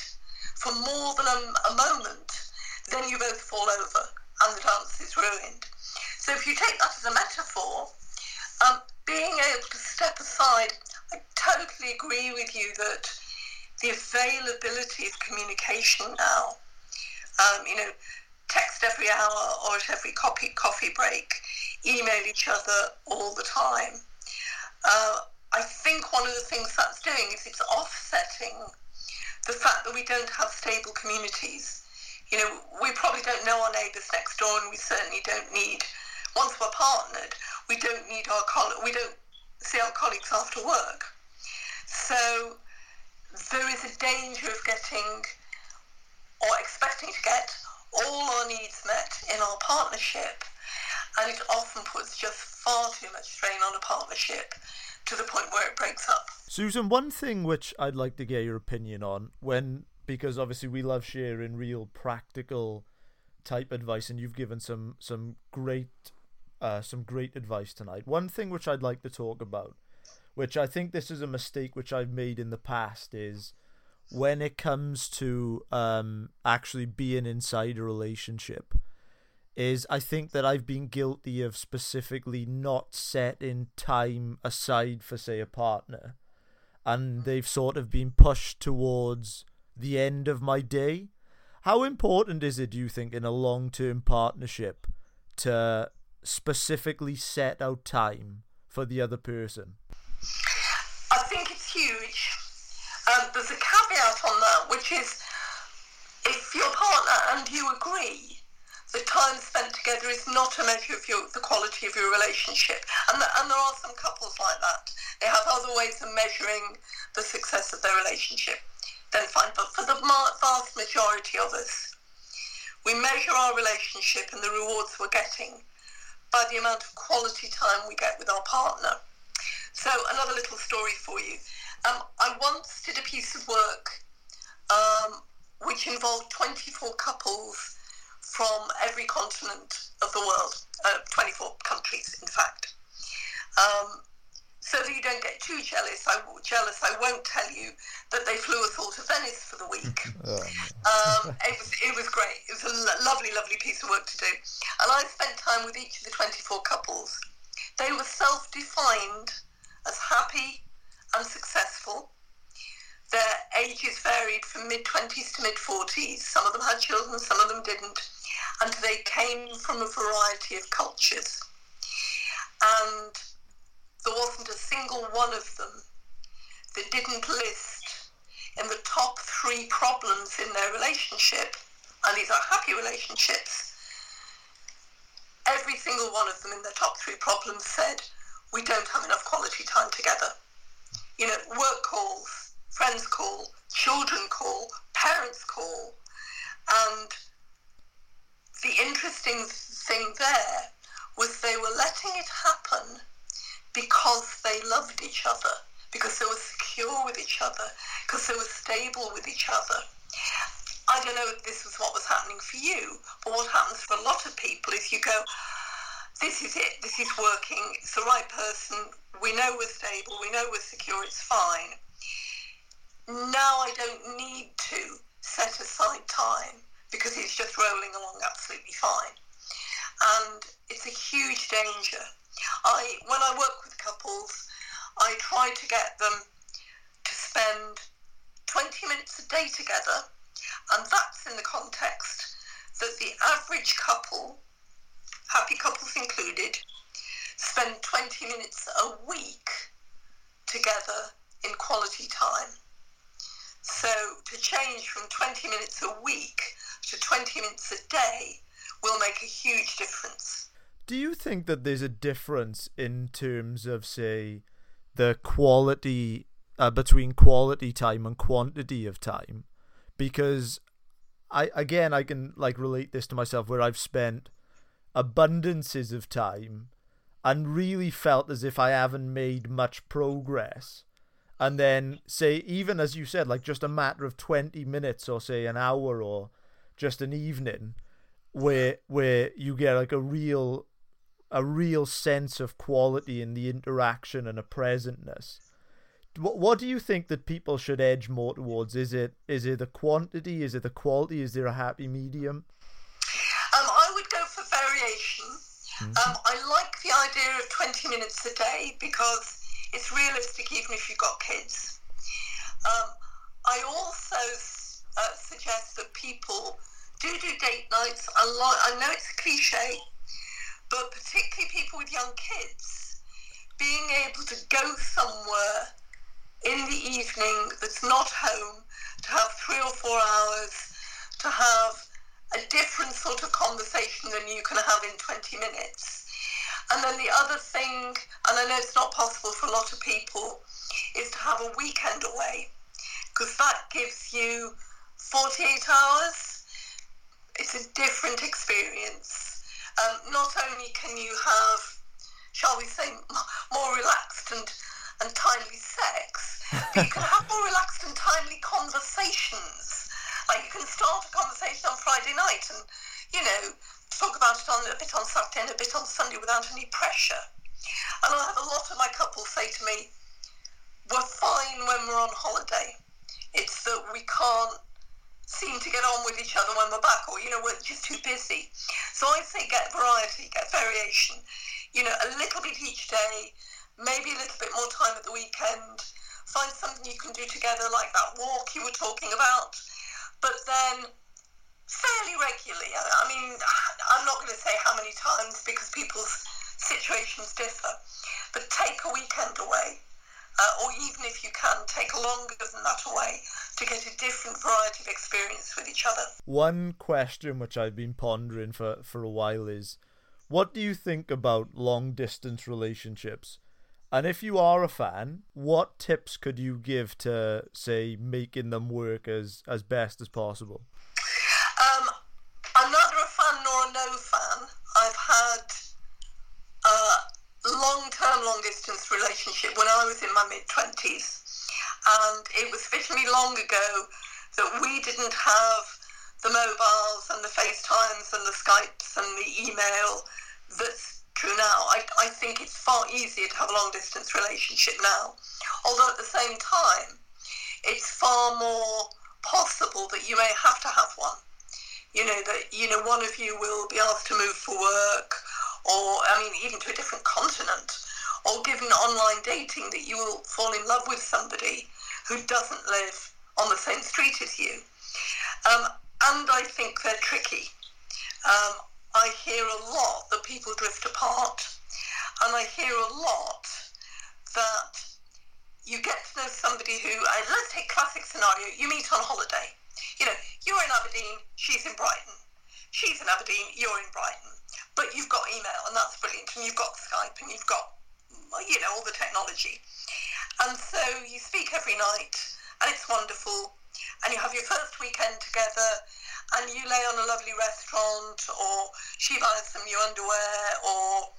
for more than a, a moment, then you both fall over and the dance is ruined. So if you take that as a metaphor, um, being able to step aside, I totally agree with you that the availability of communication now, um, you know, text every hour or at every coffee, coffee break, email each other all the time. Uh, I think one of the things that's doing is it's offsetting the fact that we don't have stable communities. You know, we probably don't know our neighbours next door, and we certainly don't need. Once we're partnered, we don't need our coll- we don't see our colleagues after work. So there is a danger of getting or expecting to get all our needs met in our partnership, and it often puts just far too much strain on a partnership to the point where it breaks up. Susan, one thing which I'd like to get your opinion on when because obviously we love sharing real practical type advice and you've given some some great uh, some great advice tonight. One thing which I'd like to talk about, which I think this is a mistake which I've made in the past, is when it comes to um, actually being inside a relationship is I think that I've been guilty of specifically not setting time aside for say a partner and they've sort of been pushed towards the end of my day. How important is it do you think in a long-term partnership to specifically set out time for the other person? I think it's huge. Um, there's a caveat on that, which is if your partner and you agree the time spent together is not a measure of your, the quality of your relationship. And, the, and there are some couples like that. They have other ways of measuring the success of their relationship. Then fine. But for the vast majority of us, we measure our relationship and the rewards we're getting by the amount of quality time we get with our partner. So another little story for you. Um, I once did a piece of work um, which involved 24 couples from every continent of the world, uh, 24 countries, in fact. Um, so that you don't get too jealous, I jealous. I won't tell you that they flew us all to Venice for the week. oh, um, it was it was great. It was a lo- lovely, lovely piece of work to do, and I spent time with each of the 24 couples. They were self-defined as happy and successful. Their ages varied from mid 20s to mid 40s. Some of them had children, some of them didn't and they came from a variety of cultures. And there wasn't a single one of them that didn't list in the top three problems in their relationship, and these are happy relationships, every single one of them in the top three problems said, we don't have enough quality time together. You know, work calls, friends call, children call, parents call, and the interesting thing there was they were letting it happen because they loved each other, because they were secure with each other, because they were stable with each other. I don't know if this was what was happening for you, but what happens for a lot of people is you go, this is it, this is working, it's the right person, we know we're stable, we know we're secure, it's fine. Now I don't need to set aside time because it's just rolling along absolutely fine. And it's a huge danger. I when I work with couples, I try to get them to spend 20 minutes a day together, and that's in the context that the average couple, happy couples included, spend 20 minutes a week together in quality time. So to change from 20 minutes a week to 20 minutes a day will make a huge difference. Do you think that there's a difference in terms of, say, the quality uh, between quality time and quantity of time? Because I again I can like relate this to myself where I've spent abundances of time and really felt as if I haven't made much progress. And then say even as you said, like just a matter of twenty minutes or say an hour or just an evening where where you get like a real a real sense of quality in the interaction and a presentness. What what do you think that people should edge more towards? Is it is it the quantity? Is it the quality? Is there a happy medium? Um, I would go for variation. Mm-hmm. Um, I like the idea of 20 minutes a day because it's realistic even if you've got kids. Um, I also uh, suggest that people do do date nights a lot. I know it's a cliche, but particularly people with young kids, being able to go somewhere in the evening that's not home, to have three or four hours, to have a different sort of conversation than you can have in 20 minutes. And then the other thing, and I know it's not possible for a lot of people, is to have a weekend away because that gives you 48 hours it's a different experience. Um, not only can you have, shall we say, more relaxed and, and timely sex, but you can have more relaxed and timely conversations. Like you can start a conversation on Friday night and, you know, talk about it on a bit on Saturday and a bit on Sunday without any pressure. And I have a lot of my couples say to me, we're fine when we're on holiday. It's that we can't seem to get on with each other when we're back, or you know, we're just too busy. So I say get variety, get variation. You know, a little bit each day, maybe a little bit more time at the weekend. Find something you can do together, like that walk you were talking about. But then fairly regularly. I mean, I'm not going to say how many times because people's situations differ, but take a weekend away uh, or even if you can, take longer than that away to get a different variety of experience with each other. One question which I've been pondering for, for a while is what do you think about long distance relationships? And if you are a fan, what tips could you give to, say, making them work as, as best as possible? Um, I'm neither a fan nor a no fan. I've had uh, long-term long-distance relationship when I was in my mid-20s. And it was sufficiently long ago that we didn't have the mobiles and the FaceTimes and the Skypes and the email that's true now. I, I think it's far easier to have a long-distance relationship now. Although at the same time, it's far more possible that you may have to have one. You know, that, you know, one of you will be asked to move for work or I mean, even to a different continent, or given online dating that you will fall in love with somebody who doesn't live on the same street as you. Um, and I think they're tricky. Um, I hear a lot that people drift apart, and I hear a lot that you get to know somebody who, uh, let's take classic scenario, you meet on holiday. You know, you're in Aberdeen, she's in Brighton. She's in Aberdeen, you're in Brighton but you've got email and that's brilliant and you've got Skype and you've got you know all the technology. And so you speak every night and it's wonderful. And you have your first weekend together and you lay on a lovely restaurant or she buys some new underwear or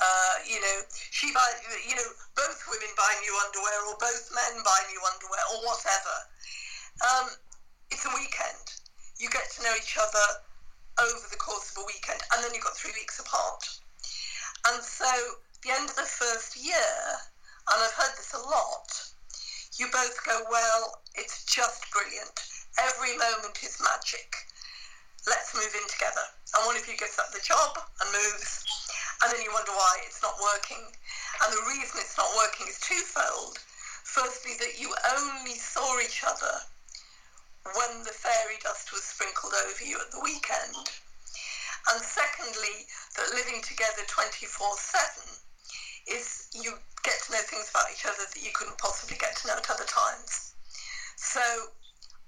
uh, you know she buys you know both women buy new underwear or both men buy new underwear or whatever. Um, it's a weekend. You get to know each other over the course of a weekend, and then you've got three weeks apart. And so, the end of the first year, and I've heard this a lot, you both go, Well, it's just brilliant. Every moment is magic. Let's move in together. And one of you gets up the job and moves, and then you wonder why it's not working. And the reason it's not working is twofold. Firstly, that you only saw each other when the fairy dust was sprinkled over you at the weekend. And secondly, that living together 24 7 is you get to know things about each other that you couldn't possibly get to know at other times. So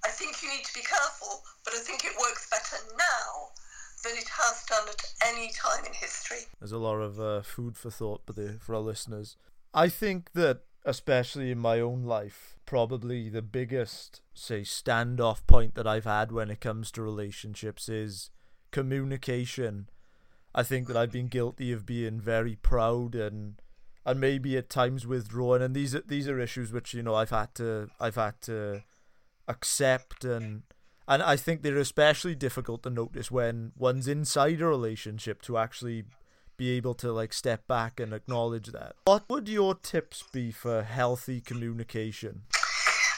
I think you need to be careful, but I think it works better now than it has done at any time in history. There's a lot of uh, food for thought for our listeners. I think that, especially in my own life, probably the biggest, say, standoff point that I've had when it comes to relationships is communication. I think that I've been guilty of being very proud and and maybe at times withdrawing and these are these are issues which you know I've had to I've had to accept and and I think they're especially difficult to notice when one's inside a relationship to actually be able to like step back and acknowledge that. What would your tips be for healthy communication?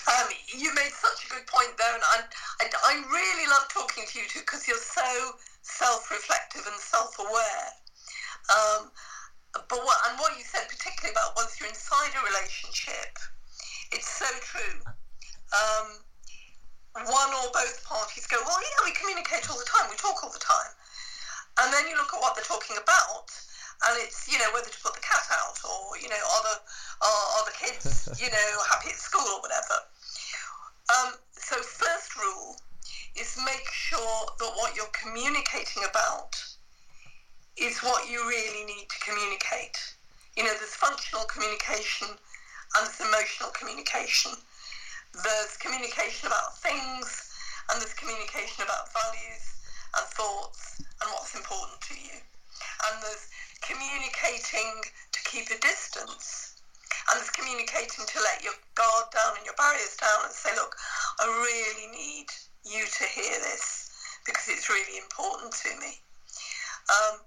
Um, you made such a good point there, and I, I, I really love talking to you two because you're so self-reflective and self-aware. Um, but what and what you said particularly about once you're inside a relationship, it's so true. Um, one or both parties go, well, yeah, we communicate all the time, we talk all the time. And then you look at what they're talking about, and it's, you know, whether to put the cat out or, you know, are the, are, are the kids, you know, happy at school or whatever. Um, so, first rule is make sure that what you're communicating about is what you really need to communicate. You know, there's functional communication and there's emotional communication. There's communication about things, and there's communication about values and thoughts and what's important to you. And there's communicating to keep a distance. And there's communicating to let your guard down and your barriers down and say, look, I really need you to hear this because it's really important to me. Um,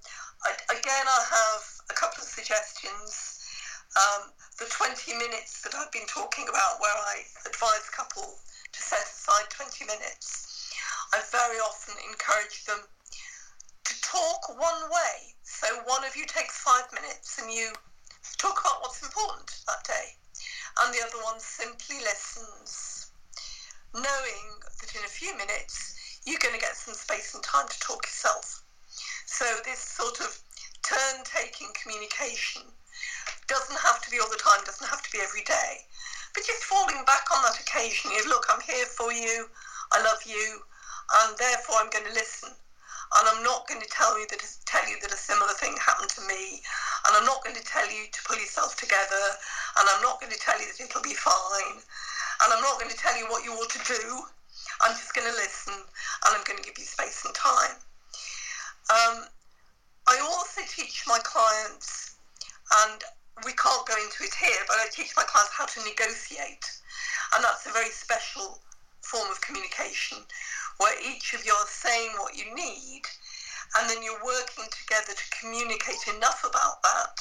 Again, I have a couple of suggestions um, the 20 minutes that I've been talking about, where I advise a couple to set aside 20 minutes, I very often encourage them to talk one way. So one of you takes five minutes and you talk about what's important that day, and the other one simply listens, knowing that in a few minutes you're going to get some space and time to talk yourself. So this sort of turn taking communication doesn't have to be all the time, doesn't have to be every day. But just falling back on that occasion, you look, I'm here for you, I love you, and therefore I'm going to listen. And I'm not going to tell you that tell you that a similar thing happened to me, and I'm not going to tell you to pull yourself together, and I'm not going to tell you that it'll be fine, and I'm not going to tell you what you ought to do. I'm just going to listen, and I'm going to give you space and time. Um, I also teach my clients, and we can't go into it here, but I teach my clients how to negotiate. And that's a very special form of communication where each of you are saying what you need and then you're working together to communicate enough about that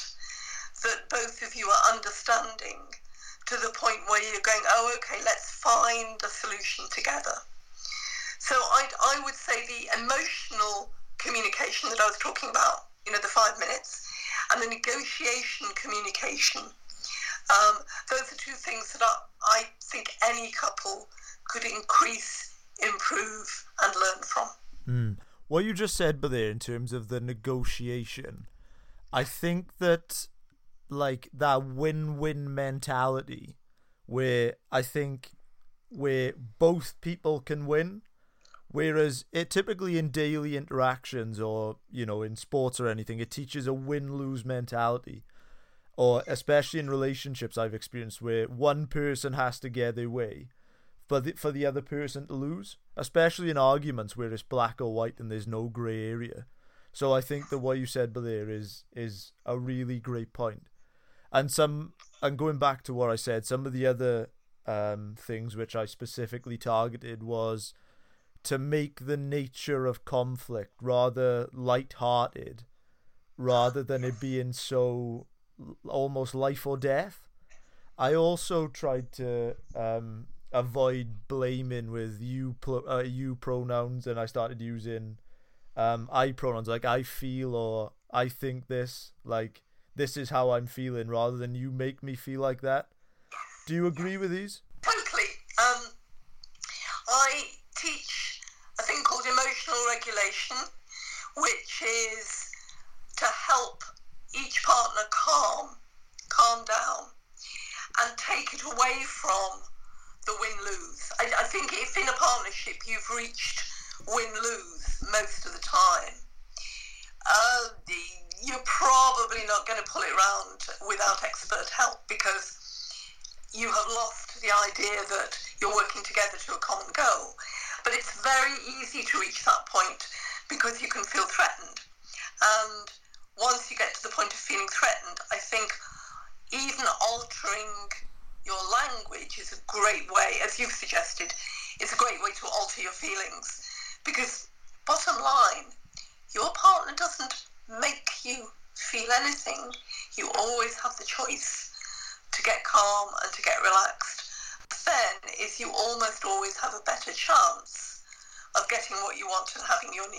that both of you are understanding to the point where you're going, oh, okay, let's find a solution together. So I, I would say the emotional communication that I was talking about, you know, the five minutes, and the negotiation communication. Um, those are two things that I, think any couple could increase, improve, and learn from. Mm. What you just said, but there in terms of the negotiation, I think that like that win-win mentality, where I think where both people can win Whereas it typically in daily interactions or, you know, in sports or anything, it teaches a win lose mentality. Or especially in relationships I've experienced where one person has to get their way for the, for the other person to lose. Especially in arguments where it's black or white and there's no grey area. So I think that what you said there is is a really great point. And some and going back to what I said, some of the other um, things which I specifically targeted was to make the nature of conflict rather light-hearted rather than it being so almost life or death. I also tried to um, avoid blaming with you uh, you pronouns, and I started using um, I pronouns like I feel or I think this, like this is how I'm feeling, rather than you make me feel like that. Do you agree with these? Totally. Um, I teach a thing called emotional regulation, which is to help each partner calm, calm down, and take it away from the win lose. I, I think if in a partnership you've reached win lose most of the time, uh, you're probably not going to pull it around without expert help because you have lost the idea that you're working together to a common goal. But it's very easy to reach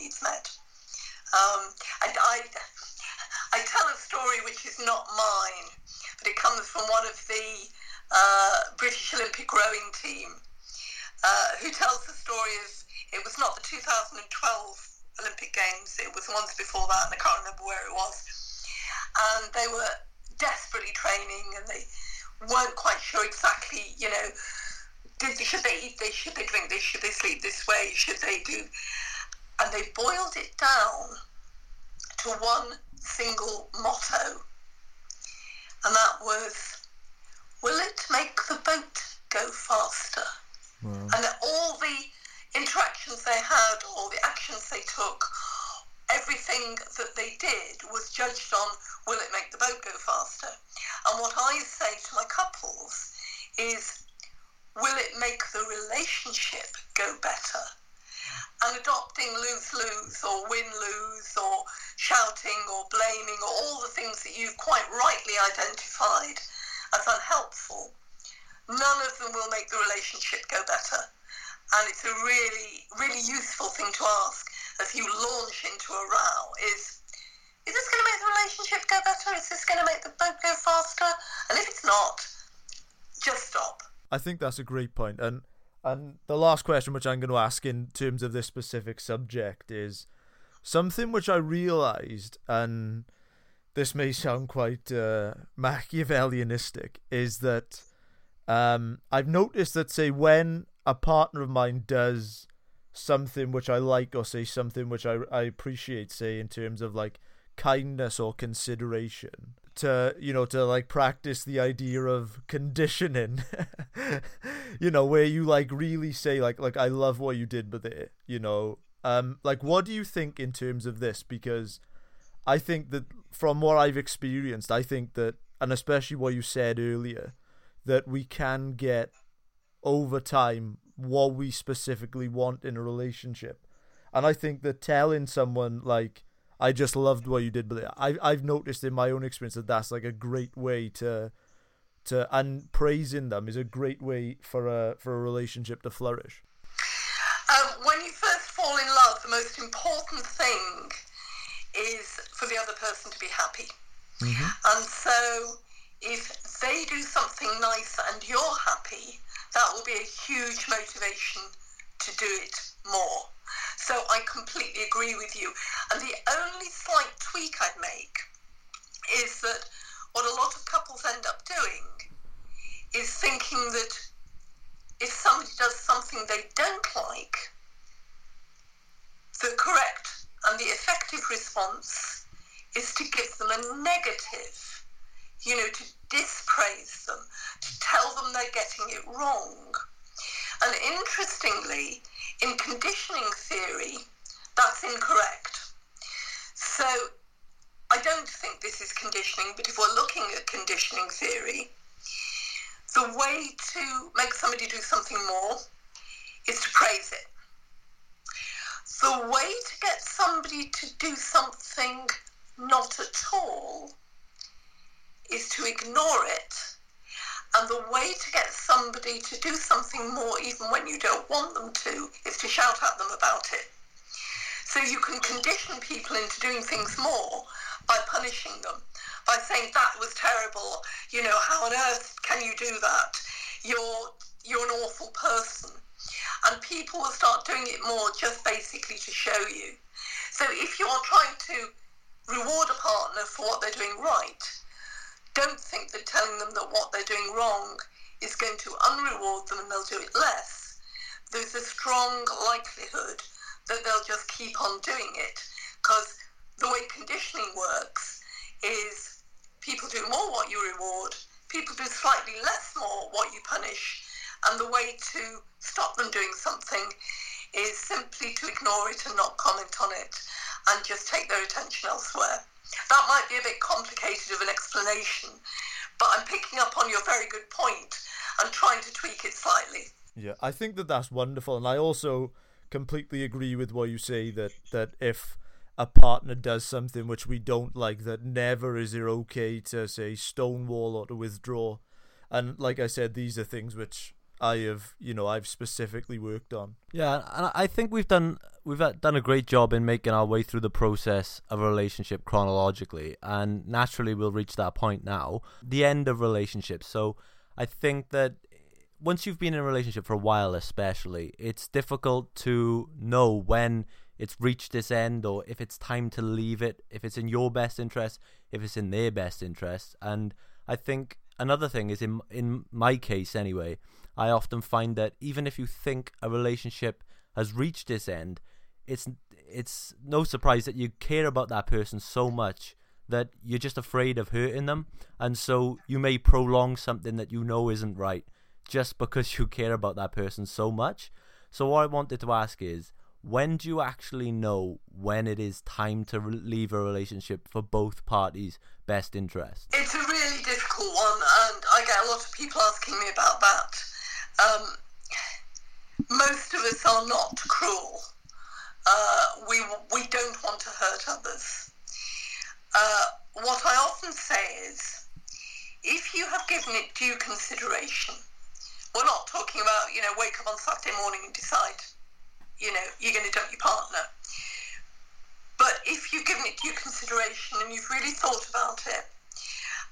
needs met. Um, I, I, I tell a story which is not mine, but it comes from one of the uh, British Olympic rowing team, uh, who tells the story of it was not the 2012 Olympic Games, it was ones before that, and I can't remember where it was. And they were desperately training and they weren't quite sure exactly, you know, did, should they eat this, should they drink this, should they sleep this way, should they do. And they boiled it down to one single motto, and that was, Will it make the boat go faster? Wow. And all the interactions they had, all the actions they took, everything that they did was judged on will it make the boat go faster? And what I say to my couples is will it make the relationship go better? And adopting lose lose or win lose or shouting or blaming or all the things that you've quite rightly identified as unhelpful, none of them will make the relationship go better. And it's a really, really useful thing to ask as you launch into a row is is this going to make the relationship go better? Is this going to make the boat go faster? And if it's not, just stop. I think that's a great point. And and the last question which I'm going to ask in terms of this specific subject is something which I realized and this may sound quite uh, Machiavellianistic is that um, I've noticed that say when a partner of mine does something which I like or say something which I I appreciate say in terms of like kindness or consideration to you know to like practice the idea of conditioning. You know where you like really say like like I love what you did but it you know um like what do you think in terms of this? Because I think that from what I've experienced I think that and especially what you said earlier that we can get over time what we specifically want in a relationship. And I think that telling someone like I just loved what you did, but I I've noticed in my own experience that that's like a great way to to and praising them is a great way for a for a relationship to flourish. Um, when you first fall in love, the most important thing is for the other person to be happy. And so, if they do something nice and you're happy, that will be a huge motivation to do it more. So I completely agree with you. And the only slight tweak I'd make is that what a lot of couples end up doing is thinking that if somebody does something they don't like, the correct and the effective response is to give them a negative, you know, to dispraise them, to tell them they're getting it wrong. And interestingly, in conditioning theory, that's incorrect. So I don't think this is conditioning, but if we're looking at conditioning theory, the way to make somebody do something more is to praise it. The way to get somebody to do something not at all is to ignore it. And the way to get somebody to do something more, even when you don't want them to, is to shout at them about it. So you can condition people into doing things more by punishing them, by saying that was terrible. You know, how on earth can you do that? You're you're an awful person. And people will start doing it more just basically to show you. So if you're trying to reward a partner for what they're doing right, don't think that telling them that what they're doing wrong is going to unreward them and they'll do it less. There's a strong likelihood that they'll just keep on doing it because the way conditioning works is people do more what you reward, people do slightly less more what you punish, and the way to stop them doing something is simply to ignore it and not comment on it and just take their attention elsewhere. That might be a bit complicated of an explanation, but I'm picking up on your very good point and trying to tweak it slightly. Yeah, I think that that's wonderful, and I also completely agree with what you say that that if a partner does something which we don't like, that never is it okay to say stonewall or to withdraw. And like I said, these are things which I have, you know, I've specifically worked on. Yeah, and I think we've done we've uh, done a great job in making our way through the process of a relationship chronologically, and naturally we'll reach that point now, the end of relationships. So I think that once you've been in a relationship for a while, especially, it's difficult to know when it's reached this end or if it's time to leave it, if it's in your best interest, if it's in their best interest, and I think another thing is in in my case anyway I often find that even if you think a relationship has reached its end, it's it's no surprise that you care about that person so much that you're just afraid of hurting them, and so you may prolong something that you know isn't right just because you care about that person so much. So what I wanted to ask is, when do you actually know when it is time to leave a relationship for both parties' best interest? It's a really difficult one, and I get a lot of people asking me about that um, most of us are not cruel. Uh, we, we don't want to hurt others. Uh, what I often say is, if you have given it due consideration, we're not talking about, you know, wake up on Saturday morning and decide, you know, you're going to dump your partner. But if you've given it due consideration and you've really thought about it,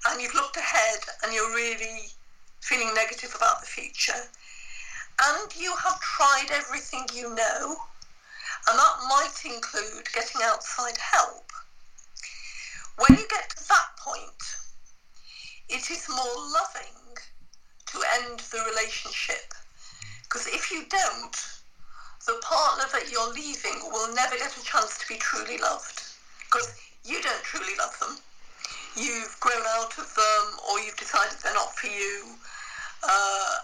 and you've looked ahead and you're really feeling negative about the future, and you have tried everything you know, and that might include getting outside help. When you get to that point, it is more loving to end the relationship. Because if you don't, the partner that you're leaving will never get a chance to be truly loved. Because you don't truly love them. You've grown out of them, or you've decided they're not for you uh,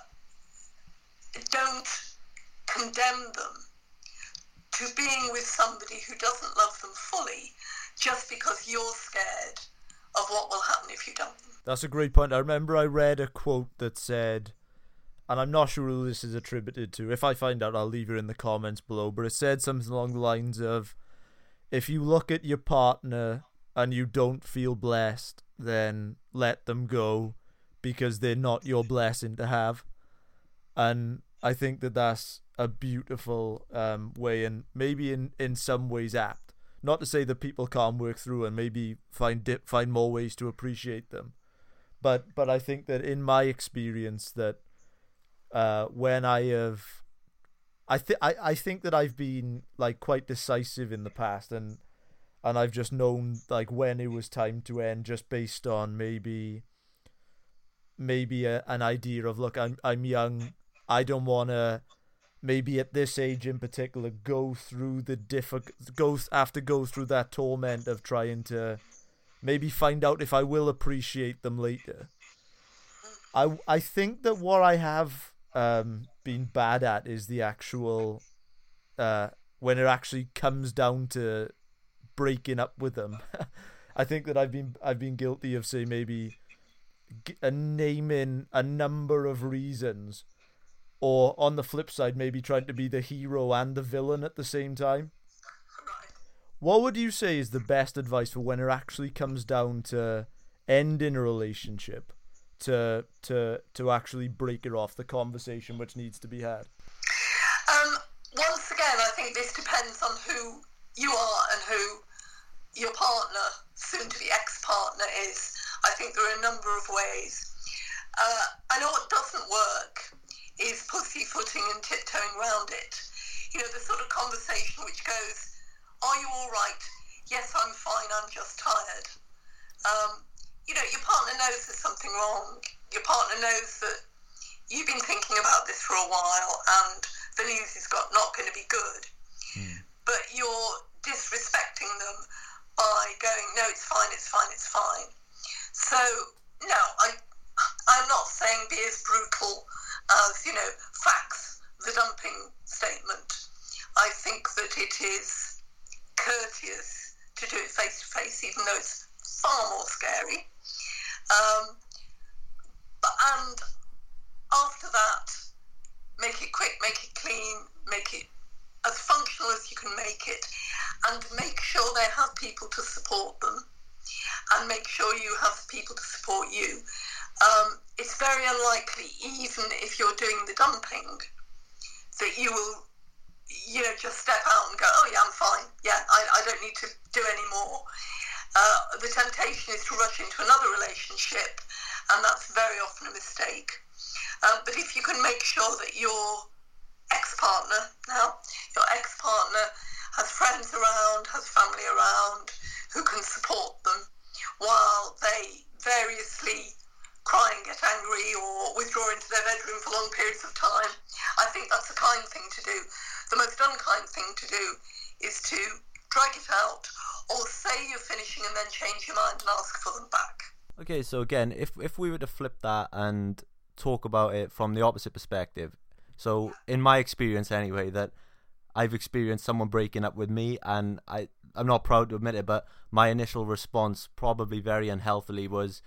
don't condemn them to being with somebody who doesn't love them fully just because you're scared of what will happen if you don't. That's a great point. I remember I read a quote that said, and I'm not sure who this is attributed to. If I find out, I'll leave it in the comments below. But it said something along the lines of, if you look at your partner and you don't feel blessed, then let them go because they're not your blessing to have. And I think that that's a beautiful um, way, and maybe in, in some ways apt. Not to say that people can't work through and maybe find dip, find more ways to appreciate them, but but I think that in my experience that uh, when I have, I think I think that I've been like quite decisive in the past, and and I've just known like when it was time to end, just based on maybe maybe a, an idea of look I'm I'm young I don't want to maybe at this age in particular go through the difficult go have to go through that torment of trying to maybe find out if I will appreciate them later. I I think that what I have um, been bad at is the actual uh, when it actually comes down to breaking up with them. I think that I've been I've been guilty of say maybe naming a number of reasons, or on the flip side, maybe trying to be the hero and the villain at the same time. What would you say is the best advice for when it actually comes down to ending a relationship, to to to actually break it off, the conversation which needs to be had? Um, once again, I think this depends on who you are and who your partner, soon to be ex partner, is. I think there are a number of ways. Uh, I know what doesn't work is pussyfooting and tiptoeing around it. You know, the sort of conversation which goes, Are you all right? Yes, I'm fine, I'm just tired. Um, you know, your partner knows there's something wrong. Your partner knows that you've been thinking about this for a while and the news is got, not going to be good. Mm. But you're disrespecting them by going, no, it's fine, it's fine, it's fine. So, no, I, I'm not saying be as brutal as, you know, facts the dumping statement. I think that it is courteous to do it face to face, even though it's far more scary. Um, but, and after that, make it quick, make it clean, make it as functional as you can make it, and make sure they have people to support them, and make sure you have people to support you. Um, it's very unlikely, even if you're doing the dumping, that you will, you know, just step out and go, oh yeah, I'm fine. Yeah, I, I don't need to do any more. Uh, the temptation is to rush into another relationship, and that's very often a mistake. Um, but if you can make sure that your ex-partner now, your ex-partner has friends around, has family around who can support them while they variously cry and get angry or withdraw into their bedroom for long periods of time. I think that's a kind thing to do. The most unkind thing to do is to drag it out or say you're finishing and then change your mind and ask for them back. Okay, so again, if if we were to flip that and talk about it from the opposite perspective, so in my experience anyway, that I've experienced someone breaking up with me, and I I'm not proud to admit it, but my initial response, probably very unhealthily, was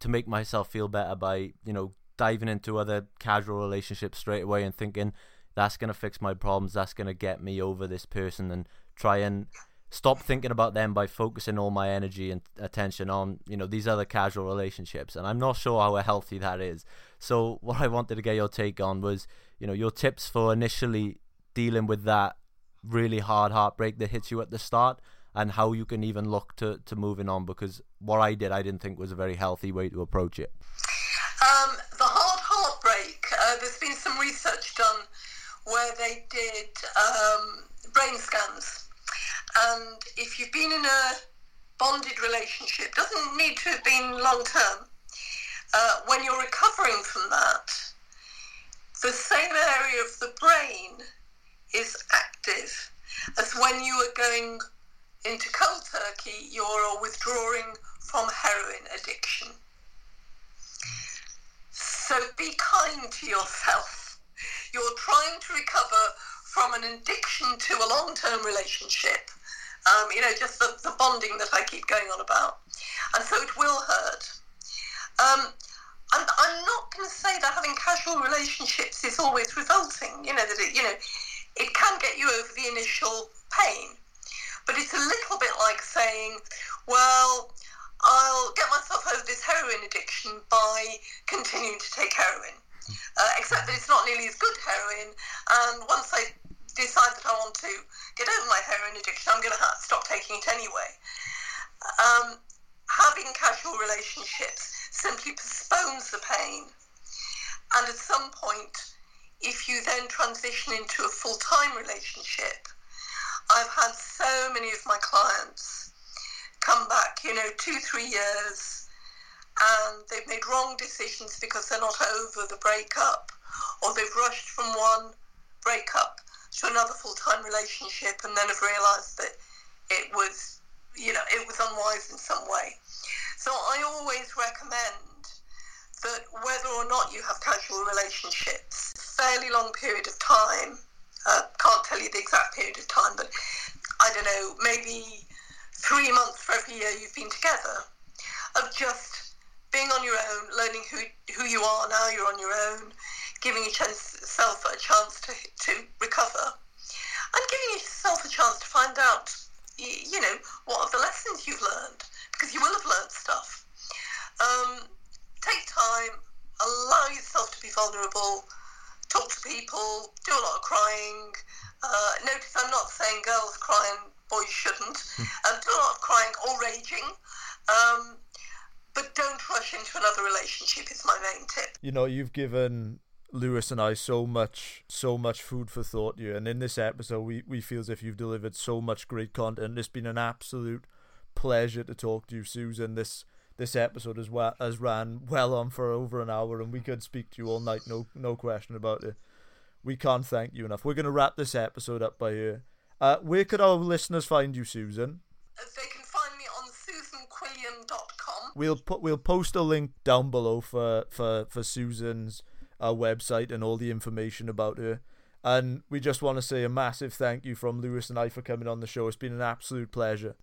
to make myself feel better by you know diving into other casual relationships straight away and thinking that's gonna fix my problems, that's gonna get me over this person, and try and stop thinking about them by focusing all my energy and attention on you know these other casual relationships. And i'm not sure how healthy that is. So what i wanted to get your take on was you know your tips for initially dealing with that really hard heartbreak that hits you at the start and how you can even look to, to moving on because what I did I didn't think was a very healthy way to approach it. Um, the hard heartbreak, uh, there's been some research done where they did um, brain scans and if you've been in a bonded relationship, doesn't need to have been long term, uh, when you're recovering from that, the same area of the brain is active as when you are going into cold turkey, you're withdrawing from heroin addiction. So be kind to yourself. You're trying to recover from an addiction to a long term relationship. Um, you know, just the, the bonding that I keep going on about. And so it will hurt. Um, I'm not going to say that having casual relationships is always resulting. You know that it, you know it can get you over the initial pain, but it's a little bit like saying, well, I'll get myself over this heroin addiction by continuing to take heroin. Uh, except that it's not nearly as good heroin, and once I decide that I want to get over my heroin addiction, I'm going to stop taking it anyway. Um, having casual relationships simply postpones the pain. And at some point, if you then transition into a full time relationship, I've had so many of my clients come back, you know, two, three years, and they've made wrong decisions because they're not over the breakup, or they've rushed from one breakup to another full time relationship and then have realised that it was, you know, it was unwise in some way. So I always recommend that whether or not you have casual relationships, fairly long period of time, uh, can't tell you the exact period of time, but I don't know, maybe three months for every year you've been together, of just being on your own, learning who, who you are now you're on your own, giving yourself a chance to, to recover, and giving yourself a chance to find out you know, what are the lessons you've learned? Because you will have learned stuff. Um, take time, allow yourself to be vulnerable, talk to people, do a lot of crying. Uh, notice I'm not saying girls cry and boys shouldn't. um, do a lot of crying or raging. Um, but don't rush into another relationship is my main tip. You know, you've given Lewis and I so much so much food for thought here and in this episode we, we feel as if you've delivered so much great content. It's been an absolute pleasure to talk to you, Susan. This this episode as well has ran well on for over an hour and we could speak to you all night, no no question about it. We can't thank you enough. We're gonna wrap this episode up by here. Uh, where could our listeners find you, Susan? Uh, They can find me on susanquilliam.com. We'll put we'll post a link down below for for for Susan's uh, website and all the information about her. And we just want to say a massive thank you from Lewis and I for coming on the show. It's been an absolute pleasure.